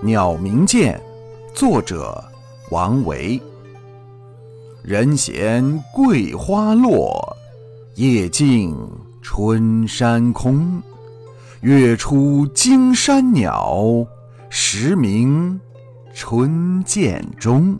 鸟鸣涧作者王维。人闲桂花落夜静春山空月出惊山鸟时鸣春涧中。